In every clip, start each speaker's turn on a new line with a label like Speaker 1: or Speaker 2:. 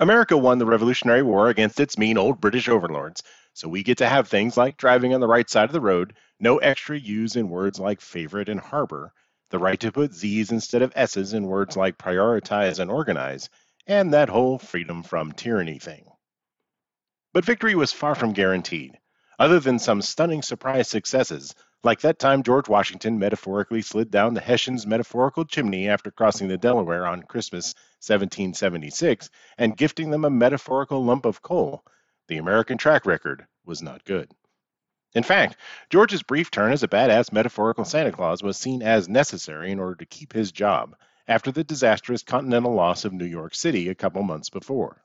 Speaker 1: America won the Revolutionary War against its mean old British overlords, so we get to have things like driving on the right side of the road, no extra U's in words like favorite and harbor, the right to put Z's instead of S's in words like prioritize and organize, and that whole freedom from tyranny thing. But victory was far from guaranteed. Other than some stunning surprise successes, like that time George Washington metaphorically slid down the Hessians' metaphorical chimney after crossing the Delaware on Christmas 1776 and gifting them a metaphorical lump of coal, the American track record was not good. In fact, George's brief turn as a badass metaphorical Santa Claus was seen as necessary in order to keep his job after the disastrous continental loss of New York City a couple months before.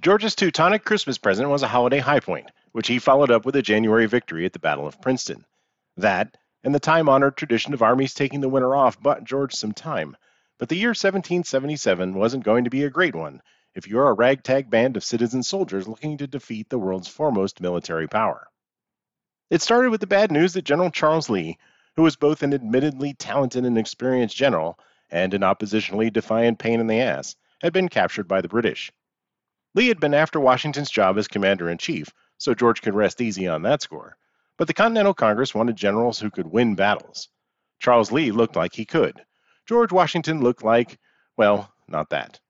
Speaker 1: George's Teutonic Christmas present was a holiday high point, which he followed up with a January victory at the Battle of Princeton. That, and the time honored tradition of armies taking the winter off, bought George some time. But the year 1777 wasn't going to be a great one, if you're a ragtag band of citizen soldiers looking to defeat the world's foremost military power. It started with the bad news that General Charles Lee, who was both an admittedly talented and experienced general and an oppositionally defiant pain in the ass, had been captured by the British. Lee had been after Washington's job as commander in chief, so George could rest easy on that score. But the Continental Congress wanted generals who could win battles. Charles Lee looked like he could. George Washington looked like, well, not that.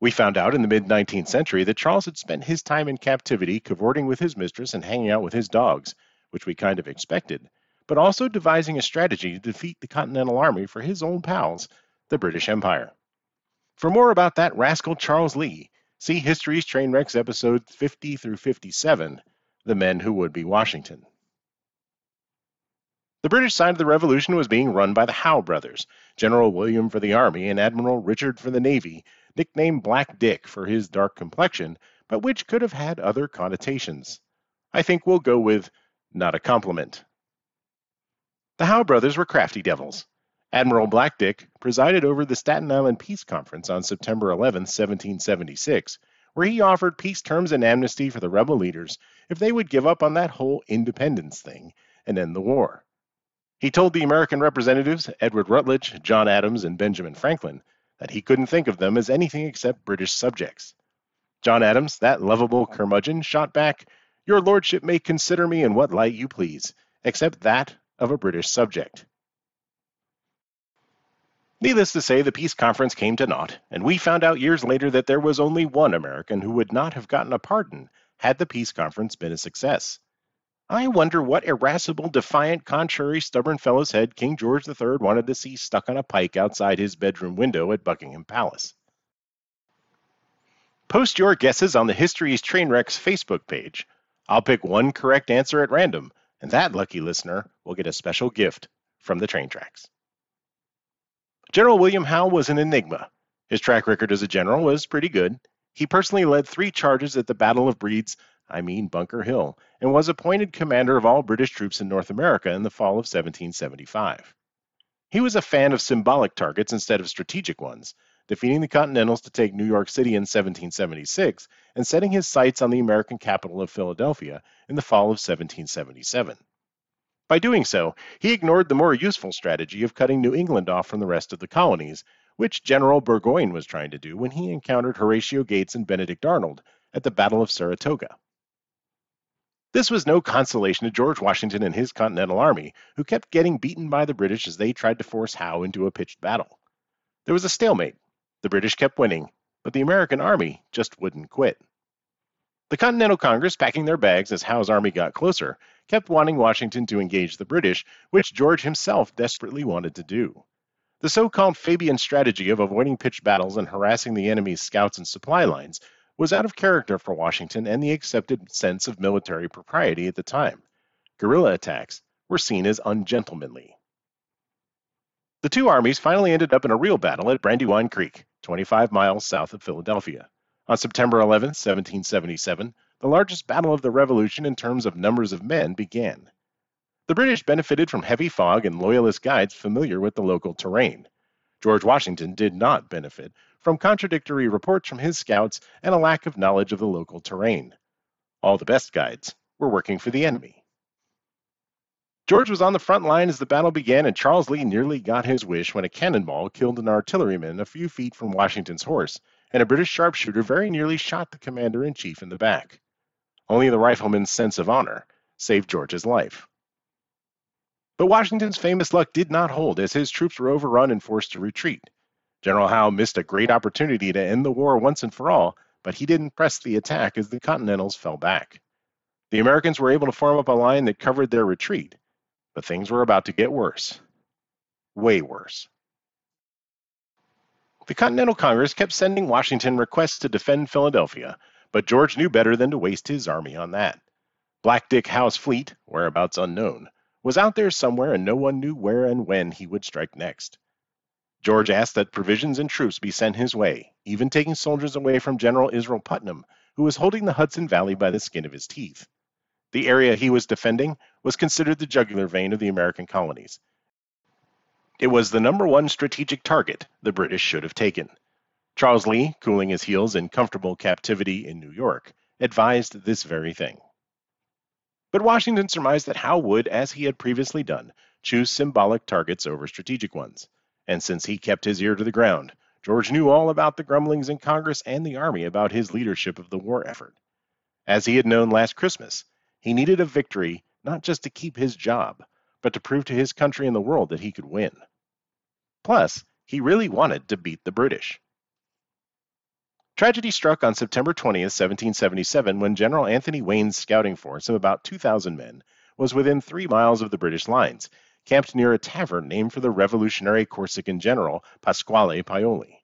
Speaker 1: We found out in the mid 19th century that Charles had spent his time in captivity cavorting with his mistress and hanging out with his dogs, which we kind of expected, but also devising a strategy to defeat the Continental Army for his old pals, the British Empire. For more about that rascal Charles Lee, see History's Trainwrecks episodes 50 through 57, The Men Who Would Be Washington. The British side of the Revolution was being run by the Howe brothers, General William for the Army and Admiral Richard for the Navy, nicknamed Black Dick for his dark complexion, but which could have had other connotations. I think we'll go with not a compliment. The Howe brothers were crafty devils. Admiral Black Dick presided over the Staten Island Peace Conference on September 11, 1776, where he offered peace terms and amnesty for the rebel leaders if they would give up on that whole independence thing and end the war. He told the American representatives, Edward Rutledge, John Adams, and Benjamin Franklin, that he couldn't think of them as anything except British subjects. John Adams, that lovable curmudgeon, shot back, Your lordship may consider me in what light you please, except that of a British subject. Needless to say, the peace conference came to naught, and we found out years later that there was only one American who would not have gotten a pardon had the peace conference been a success. I wonder what irascible, defiant, contrary, stubborn fellow's head King George III wanted to see stuck on a pike outside his bedroom window at Buckingham Palace. Post your guesses on the History's Trainwrecks Facebook page. I'll pick one correct answer at random, and that lucky listener will get a special gift from the train tracks. General William Howe was an enigma. His track record as a general was pretty good. He personally led three charges at the Battle of Breeds I mean Bunker Hill, and was appointed commander of all British troops in North America in the fall of 1775. He was a fan of symbolic targets instead of strategic ones, defeating the Continentals to take New York City in 1776 and setting his sights on the American capital of Philadelphia in the fall of 1777. By doing so, he ignored the more useful strategy of cutting New England off from the rest of the colonies, which General Burgoyne was trying to do when he encountered Horatio Gates and Benedict Arnold at the Battle of Saratoga. This was no consolation to George Washington and his Continental Army, who kept getting beaten by the British as they tried to force Howe into a pitched battle. There was a stalemate. The British kept winning, but the American army just wouldn't quit. The Continental Congress, packing their bags as Howe's army got closer, kept wanting Washington to engage the British, which George himself desperately wanted to do. The so called Fabian strategy of avoiding pitched battles and harassing the enemy's scouts and supply lines was out of character for Washington and the accepted sense of military propriety at the time. Guerrilla attacks were seen as ungentlemanly. The two armies finally ended up in a real battle at Brandywine Creek, 25 miles south of Philadelphia. On September 11, 1777, the largest battle of the Revolution in terms of numbers of men began. The British benefited from heavy fog and loyalist guides familiar with the local terrain. George Washington did not benefit from contradictory reports from his scouts and a lack of knowledge of the local terrain. All the best guides were working for the enemy. George was on the front line as the battle began, and Charles Lee nearly got his wish when a cannonball killed an artilleryman a few feet from Washington's horse, and a British sharpshooter very nearly shot the commander in chief in the back. Only the rifleman's sense of honor saved George's life. But Washington's famous luck did not hold as his troops were overrun and forced to retreat. General Howe missed a great opportunity to end the war once and for all, but he didn't press the attack as the Continentals fell back. The Americans were able to form up a line that covered their retreat, but things were about to get worse. Way worse. The Continental Congress kept sending Washington requests to defend Philadelphia, but George knew better than to waste his army on that. Black Dick Howe's fleet, whereabouts unknown, was out there somewhere and no one knew where and when he would strike next. George asked that provisions and troops be sent his way, even taking soldiers away from General Israel Putnam, who was holding the Hudson Valley by the skin of his teeth. The area he was defending was considered the jugular vein of the American colonies. It was the number one strategic target the British should have taken. Charles Lee, cooling his heels in comfortable captivity in New York, advised this very thing. But Washington surmised that Howe would, as he had previously done, choose symbolic targets over strategic ones and since he kept his ear to the ground, George knew all about the grumblings in Congress and the Army about his leadership of the war effort. As he had known last Christmas, he needed a victory not just to keep his job, but to prove to his country and the world that he could win. Plus, he really wanted to beat the British. Tragedy struck on September 20, 1777, when General Anthony Wayne's scouting force of about 2,000 men was within three miles of the British lines camped near a tavern named for the revolutionary Corsican general Pasquale Paoli.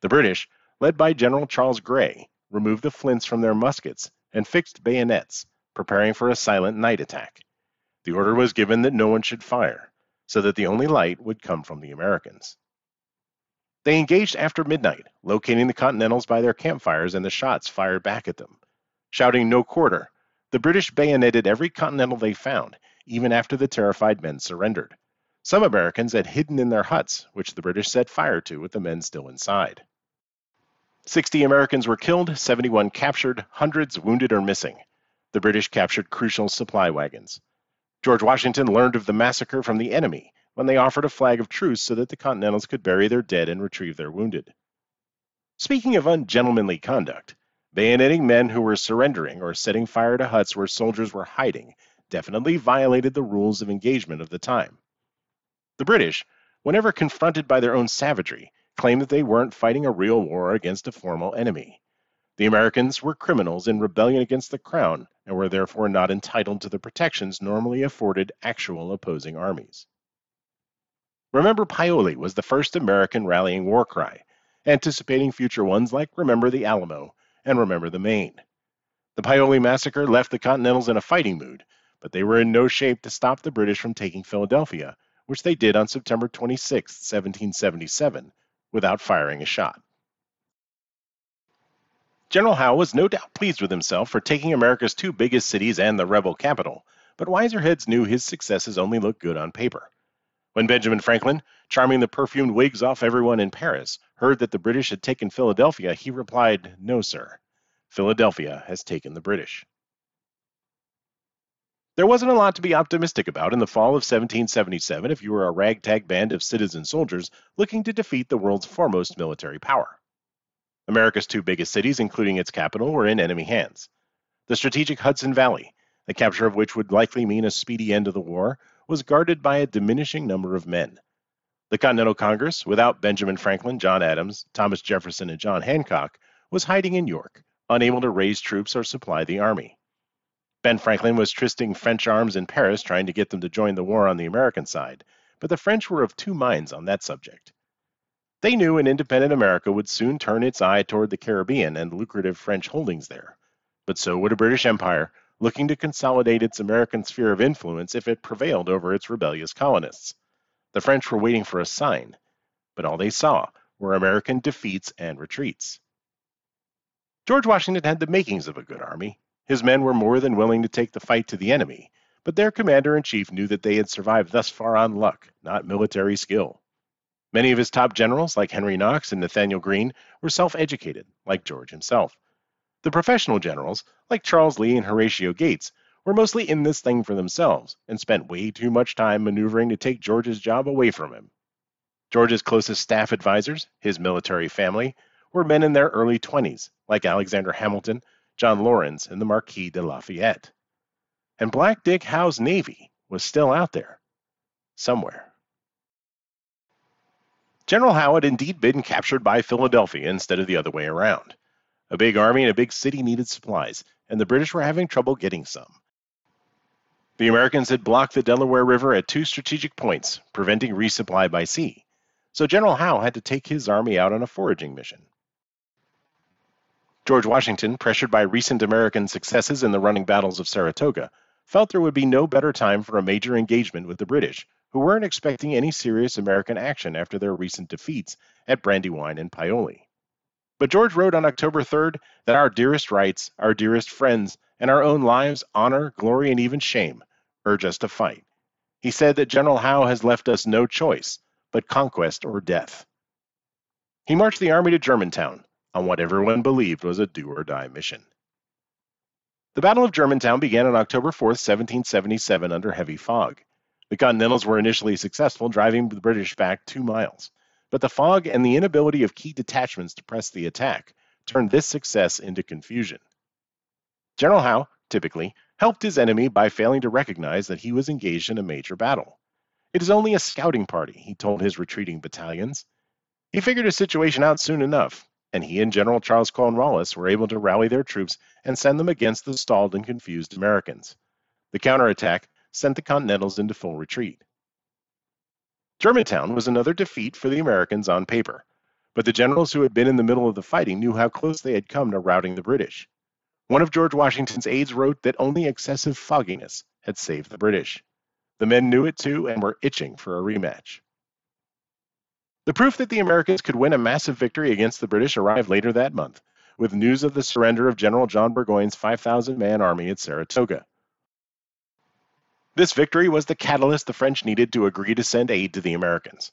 Speaker 1: The British, led by General Charles Grey, removed the flints from their muskets and fixed bayonets, preparing for a silent night attack. The order was given that no one should fire, so that the only light would come from the Americans. They engaged after midnight, locating the Continentals by their campfires and the shots fired back at them. Shouting no quarter, the British bayoneted every Continental they found even after the terrified men surrendered. Some Americans had hidden in their huts, which the British set fire to with the men still inside. 60 Americans were killed, 71 captured, hundreds wounded or missing. The British captured crucial supply wagons. George Washington learned of the massacre from the enemy when they offered a flag of truce so that the Continentals could bury their dead and retrieve their wounded. Speaking of ungentlemanly conduct, bayoneting men who were surrendering or setting fire to huts where soldiers were hiding definitely violated the rules of engagement of the time. The British, whenever confronted by their own savagery, claimed that they weren't fighting a real war against a formal enemy. The Americans were criminals in rebellion against the crown and were therefore not entitled to the protections normally afforded actual opposing armies. Remember Paoli was the first American rallying war cry, anticipating future ones like Remember the Alamo and Remember the Maine. The Paoli massacre left the Continentals in a fighting mood, but they were in no shape to stop the British from taking Philadelphia, which they did on September 26, 1777, without firing a shot. General Howe was no doubt pleased with himself for taking America's two biggest cities and the rebel capital, but wiser heads knew his successes only looked good on paper. When Benjamin Franklin, charming the perfumed wigs off everyone in Paris, heard that the British had taken Philadelphia, he replied, No, sir. Philadelphia has taken the British. There wasn't a lot to be optimistic about in the fall of 1777 if you were a ragtag band of citizen soldiers looking to defeat the world's foremost military power. America's two biggest cities, including its capital, were in enemy hands. The strategic Hudson Valley, the capture of which would likely mean a speedy end of the war, was guarded by a diminishing number of men. The Continental Congress, without Benjamin Franklin, John Adams, Thomas Jefferson, and John Hancock, was hiding in York, unable to raise troops or supply the army. Ben Franklin was trysting French arms in Paris trying to get them to join the war on the American side, but the French were of two minds on that subject. They knew an independent America would soon turn its eye toward the Caribbean and lucrative French holdings there, but so would a British Empire looking to consolidate its American sphere of influence if it prevailed over its rebellious colonists. The French were waiting for a sign, but all they saw were American defeats and retreats. George Washington had the makings of a good army, his men were more than willing to take the fight to the enemy, but their commander in chief knew that they had survived thus far on luck, not military skill. Many of his top generals, like Henry Knox and Nathanael Greene, were self educated, like George himself. The professional generals, like Charles Lee and Horatio Gates, were mostly in this thing for themselves and spent way too much time maneuvering to take George's job away from him. George's closest staff advisors, his military family, were men in their early 20s, like Alexander Hamilton, John Laurens, and the Marquis de Lafayette. And Black Dick Howe's Navy was still out there, somewhere. General Howe had indeed been captured by Philadelphia instead of the other way around. A big army and a big city needed supplies, and the British were having trouble getting some. The Americans had blocked the Delaware River at two strategic points, preventing resupply by sea, so General Howe had to take his army out on a foraging mission. George Washington, pressured by recent American successes in the running battles of Saratoga, felt there would be no better time for a major engagement with the British, who weren't expecting any serious American action after their recent defeats at Brandywine and Paoli. But George wrote on October 3rd that our dearest rights, our dearest friends, and our own lives, honor, glory, and even shame urge us to fight. He said that General Howe has left us no choice but conquest or death. He marched the army to Germantown, on what everyone believed was a do or die mission. The Battle of Germantown began on October 4, 1777, under heavy fog. The Continentals were initially successful, driving the British back two miles, but the fog and the inability of key detachments to press the attack turned this success into confusion. General Howe, typically, helped his enemy by failing to recognize that he was engaged in a major battle. It is only a scouting party, he told his retreating battalions. He figured his situation out soon enough, and he and General Charles Cornwallis were able to rally their troops and send them against the stalled and confused Americans. The counterattack sent the Continentals into full retreat. Germantown was another defeat for the Americans on paper, but the generals who had been in the middle of the fighting knew how close they had come to routing the British. One of George Washington's aides wrote that only excessive fogginess had saved the British. The men knew it too and were itching for a rematch. The proof that the Americans could win a massive victory against the British arrived later that month, with news of the surrender of General John Burgoyne's 5,000 man army at Saratoga. This victory was the catalyst the French needed to agree to send aid to the Americans.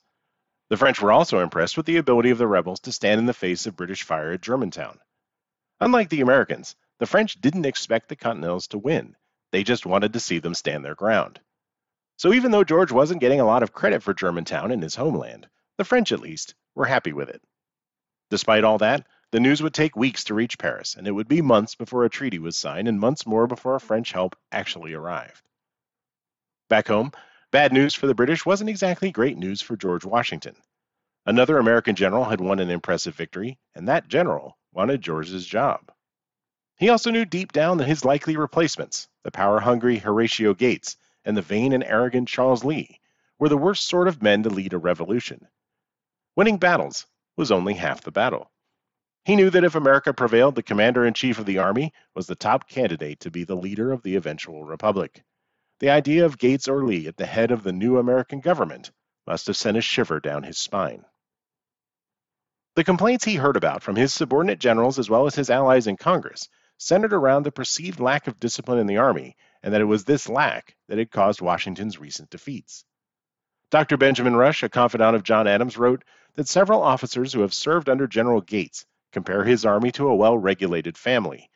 Speaker 1: The French were also impressed with the ability of the rebels to stand in the face of British fire at Germantown. Unlike the Americans, the French didn't expect the Continentals to win, they just wanted to see them stand their ground. So even though George wasn't getting a lot of credit for Germantown in his homeland, the French, at least, were happy with it. Despite all that, the news would take weeks to reach Paris, and it would be months before a treaty was signed and months more before French help actually arrived. Back home, bad news for the British wasn't exactly great news for George Washington. Another American general had won an impressive victory, and that general wanted George's job. He also knew deep down that his likely replacements, the power hungry Horatio Gates and the vain and arrogant Charles Lee, were the worst sort of men to lead a revolution. Winning battles was only half the battle. He knew that if America prevailed, the commander in chief of the army was the top candidate to be the leader of the eventual republic. The idea of Gates or Lee at the head of the new American government must have sent a shiver down his spine. The complaints he heard about from his subordinate generals as well as his allies in Congress centered around the perceived lack of discipline in the army and that it was this lack that had caused Washington's recent defeats. Dr. Benjamin Rush, a confidant of John Adams, wrote that several officers who have served under General Gates compare his army to a well regulated family.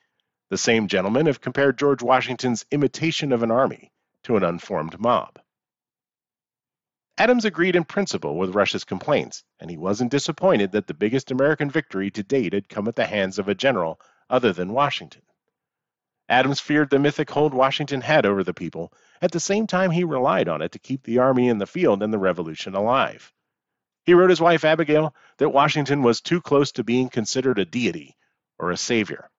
Speaker 1: The same gentlemen have compared George Washington's imitation of an army to an unformed mob. Adams agreed in principle with Rush's complaints, and he wasn't disappointed that the biggest American victory to date had come at the hands of a general other than Washington. Adams feared the mythic hold Washington had over the people, at the same time he relied on it to keep the army in the field and the revolution alive. He wrote his wife Abigail that Washington was too close to being considered a deity or a savior.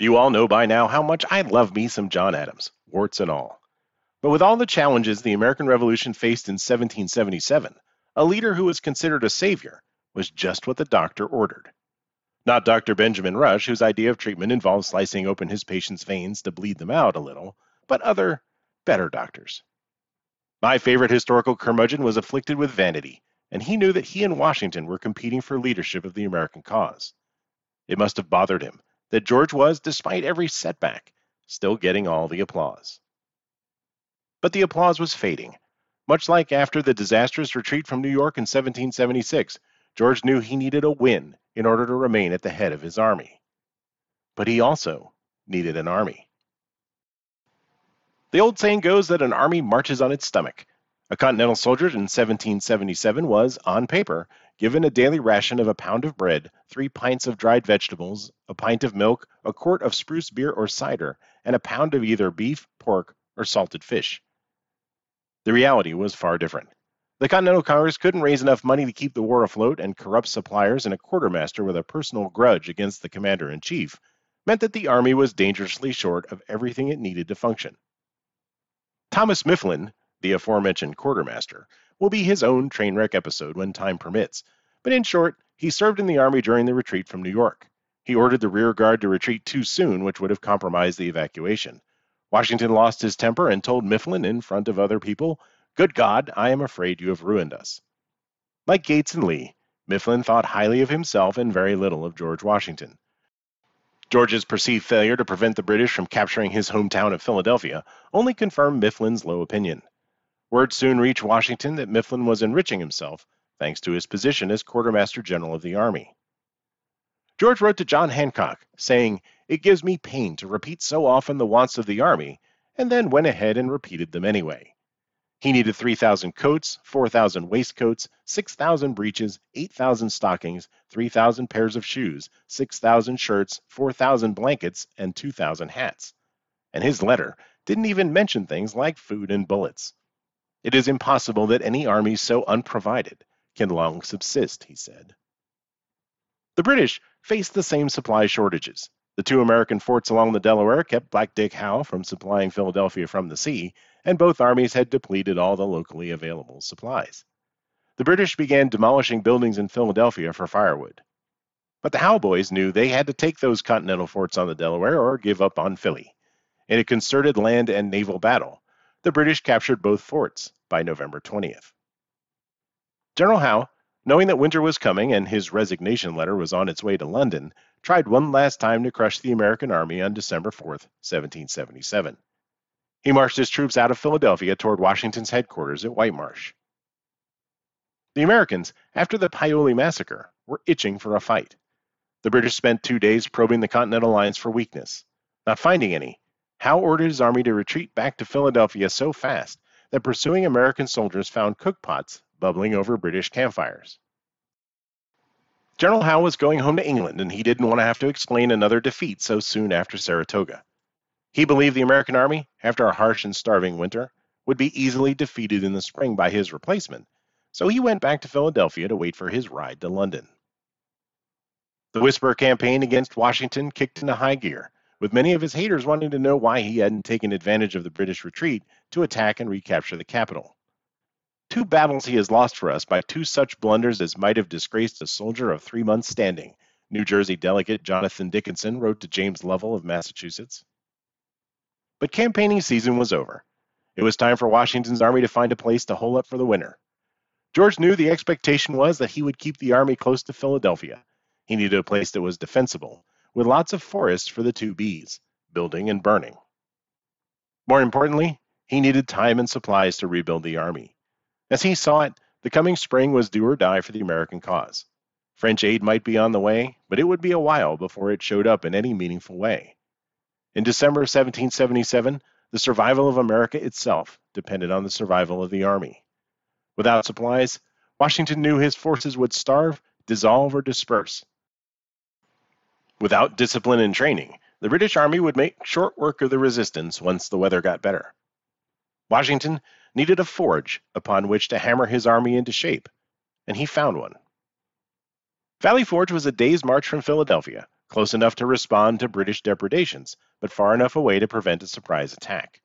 Speaker 1: You all know by now how much I love me some John Adams, warts and all. But with all the challenges the American Revolution faced in 1777, a leader who was considered a savior was just what the doctor ordered. Not Dr. Benjamin Rush, whose idea of treatment involved slicing open his patient's veins to bleed them out a little, but other, better doctors. My favorite historical curmudgeon was afflicted with vanity, and he knew that he and Washington were competing for leadership of the American cause. It must have bothered him that George was, despite every setback, still getting all the applause. But the applause was fading. Much like after the disastrous retreat from New York in 1776, George knew he needed a win in order to remain at the head of his army. But he also needed an army. The old saying goes that an army marches on its stomach. A Continental soldier in 1777 was, on paper, given a daily ration of a pound of bread, three pints of dried vegetables, a pint of milk, a quart of spruce beer or cider, and a pound of either beef, pork, or salted fish. The reality was far different. The Continental Congress couldn't raise enough money to keep the war afloat, and corrupt suppliers and a quartermaster with a personal grudge against the commander in chief meant that the army was dangerously short of everything it needed to function. Thomas Mifflin, the aforementioned quartermaster, will be his own train wreck episode when time permits, but in short, he served in the army during the retreat from New York. He ordered the rear guard to retreat too soon, which would have compromised the evacuation. Washington lost his temper and told Mifflin in front of other people, Good God, I am afraid you have ruined us. Like Gates and Lee, Mifflin thought highly of himself and very little of George Washington. George's perceived failure to prevent the British from capturing his hometown of Philadelphia only confirmed Mifflin's low opinion. Word soon reached Washington that Mifflin was enriching himself thanks to his position as Quartermaster General of the Army. George wrote to John Hancock, saying, It gives me pain to repeat so often the wants of the Army, and then went ahead and repeated them anyway. He needed 3,000 coats, 4,000 waistcoats, 6,000 breeches, 8,000 stockings, 3,000 pairs of shoes, 6,000 shirts, 4,000 blankets, and 2,000 hats. And his letter didn't even mention things like food and bullets. It is impossible that any army so unprovided can long subsist, he said. The British faced the same supply shortages. The two American forts along the Delaware kept Black Dick Howe from supplying Philadelphia from the sea, and both armies had depleted all the locally available supplies. The British began demolishing buildings in Philadelphia for firewood. But the Howe boys knew they had to take those continental forts on the Delaware or give up on Philly. In a concerted land and naval battle, the British captured both forts by November 20th. General Howe, knowing that winter was coming and his resignation letter was on its way to London, tried one last time to crush the American army on December 4, 1777. He marched his troops out of Philadelphia toward Washington's headquarters at White Marsh. The Americans, after the Paoli massacre, were itching for a fight. The British spent two days probing the Continental lines for weakness. Not finding any, Howe ordered his army to retreat back to Philadelphia so fast that pursuing American soldiers found cookpots bubbling over British campfires. General Howe was going home to England, and he didn't want to have to explain another defeat so soon after Saratoga. He believed the American army, after a harsh and starving winter, would be easily defeated in the spring by his replacement, so he went back to Philadelphia to wait for his ride to London. The Whisper campaign against Washington kicked into high gear, with many of his haters wanting to know why he hadn't taken advantage of the British retreat to attack and recapture the capital. Two battles he has lost for us by two such blunders as might have disgraced a soldier of three months' standing, New Jersey delegate Jonathan Dickinson wrote to James Lovell of Massachusetts. But campaigning season was over. It was time for Washington's army to find a place to hole up for the winter. George knew the expectation was that he would keep the army close to Philadelphia. He needed a place that was defensible, with lots of forests for the two B's building and burning. More importantly, he needed time and supplies to rebuild the army. As he saw it, the coming spring was do or die for the American cause. French aid might be on the way, but it would be a while before it showed up in any meaningful way. In December 1777, the survival of America itself depended on the survival of the army. Without supplies, Washington knew his forces would starve, dissolve, or disperse. Without discipline and training, the British army would make short work of the resistance once the weather got better. Washington needed a forge upon which to hammer his army into shape, and he found one. Valley Forge was a day's march from Philadelphia, close enough to respond to British depredations, but far enough away to prevent a surprise attack.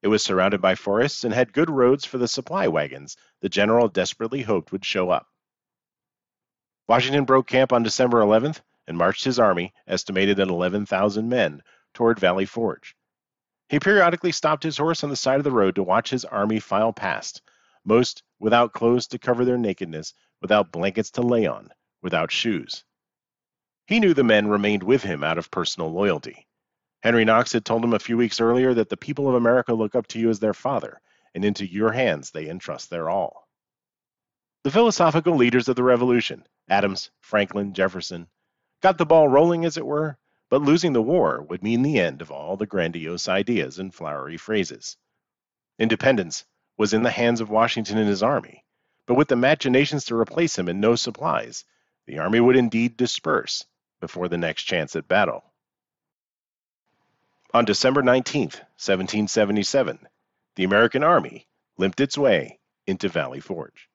Speaker 1: It was surrounded by forests and had good roads for the supply wagons the general desperately hoped would show up. Washington broke camp on December 11th and marched his army, estimated at 11,000 men, toward Valley Forge. He periodically stopped his horse on the side of the road to watch his army file past, most without clothes to cover their nakedness, without blankets to lay on, without shoes. He knew the men remained with him out of personal loyalty. Henry Knox had told him a few weeks earlier that the people of America look up to you as their father, and into your hands they entrust their all. The philosophical leaders of the Revolution, Adams, Franklin, Jefferson, got the ball rolling, as it were, but losing the war would mean the end of all the grandiose ideas and flowery phrases. Independence was in the hands of Washington and his army, but with the machinations to replace him and no supplies, the army would indeed disperse before the next chance at battle. On December 19, 1777, the American army limped its way into Valley Forge.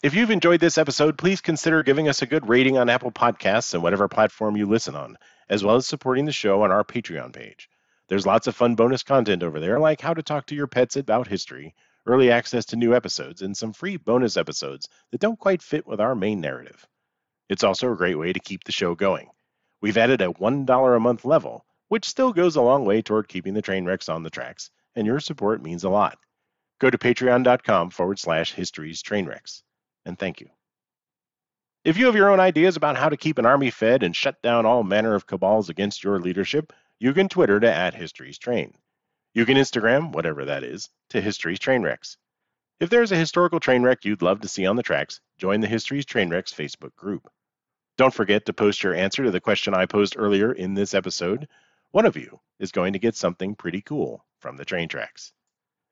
Speaker 1: If you've enjoyed this episode, please consider giving us a good rating on Apple Podcasts and whatever platform you listen on, as well as supporting the show on our Patreon page. There's lots of fun bonus content over there, like how to talk to your pets about history, early access to new episodes, and some free bonus episodes that don't quite fit with our main narrative. It's also a great way to keep the show going. We've added a $1 a month level, which still goes a long way toward keeping the train wrecks on the tracks, and your support means a lot. Go to patreon.com forward slash histories train wrecks and thank you. If you have your own ideas about how to keep an army fed and shut down all manner of cabals against your leadership, you can Twitter to at History's Train. You can Instagram, whatever that is, to History's Trainwrecks. If there's a historical train wreck you'd love to see on the tracks, join the History's Trainwrecks Facebook group. Don't forget to post your answer to the question I posed earlier in this episode. One of you is going to get something pretty cool from the train tracks.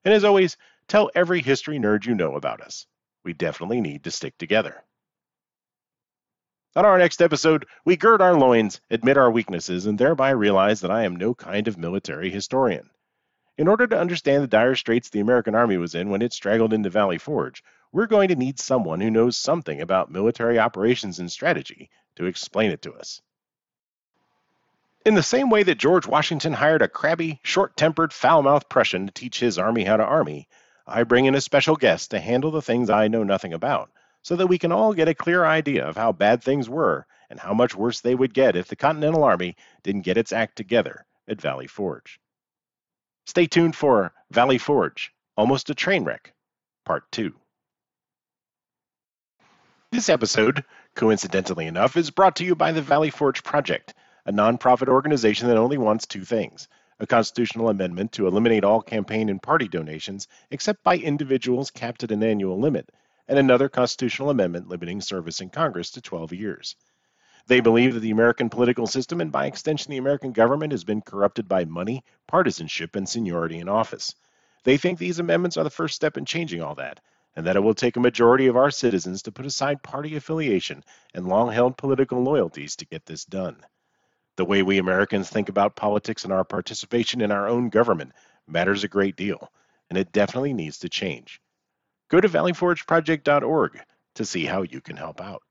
Speaker 1: And as always, tell every history nerd you know about us we definitely need to stick together. On our next episode, we gird our loins, admit our weaknesses, and thereby realize that I am no kind of military historian. In order to understand the dire straits the American Army was in when it straggled into Valley Forge, we're going to need someone who knows something about military operations and strategy to explain it to us. In the same way that George Washington hired a crabby, short tempered, foul mouthed Prussian to teach his army how to army, I bring in a special guest to handle the things I know nothing about, so that we can all get a clear idea of how bad things were and how much worse they would get if the Continental Army didn't get its act together at Valley Forge. Stay tuned for Valley Forge Almost a Train Wreck, Part 2. This episode, coincidentally enough, is brought to you by the Valley Forge Project, a nonprofit organization that only wants two things a constitutional amendment to eliminate all campaign and party donations except by individuals capped at an annual limit, and another constitutional amendment limiting service in Congress to 12 years. They believe that the American political system, and by extension the American government, has been corrupted by money, partisanship, and seniority in office. They think these amendments are the first step in changing all that, and that it will take a majority of our citizens to put aside party affiliation and long held political loyalties to get this done. The way we Americans think about politics and our participation in our own government matters a great deal, and it definitely needs to change. Go to valleyforgeproject.org to see how you can help out.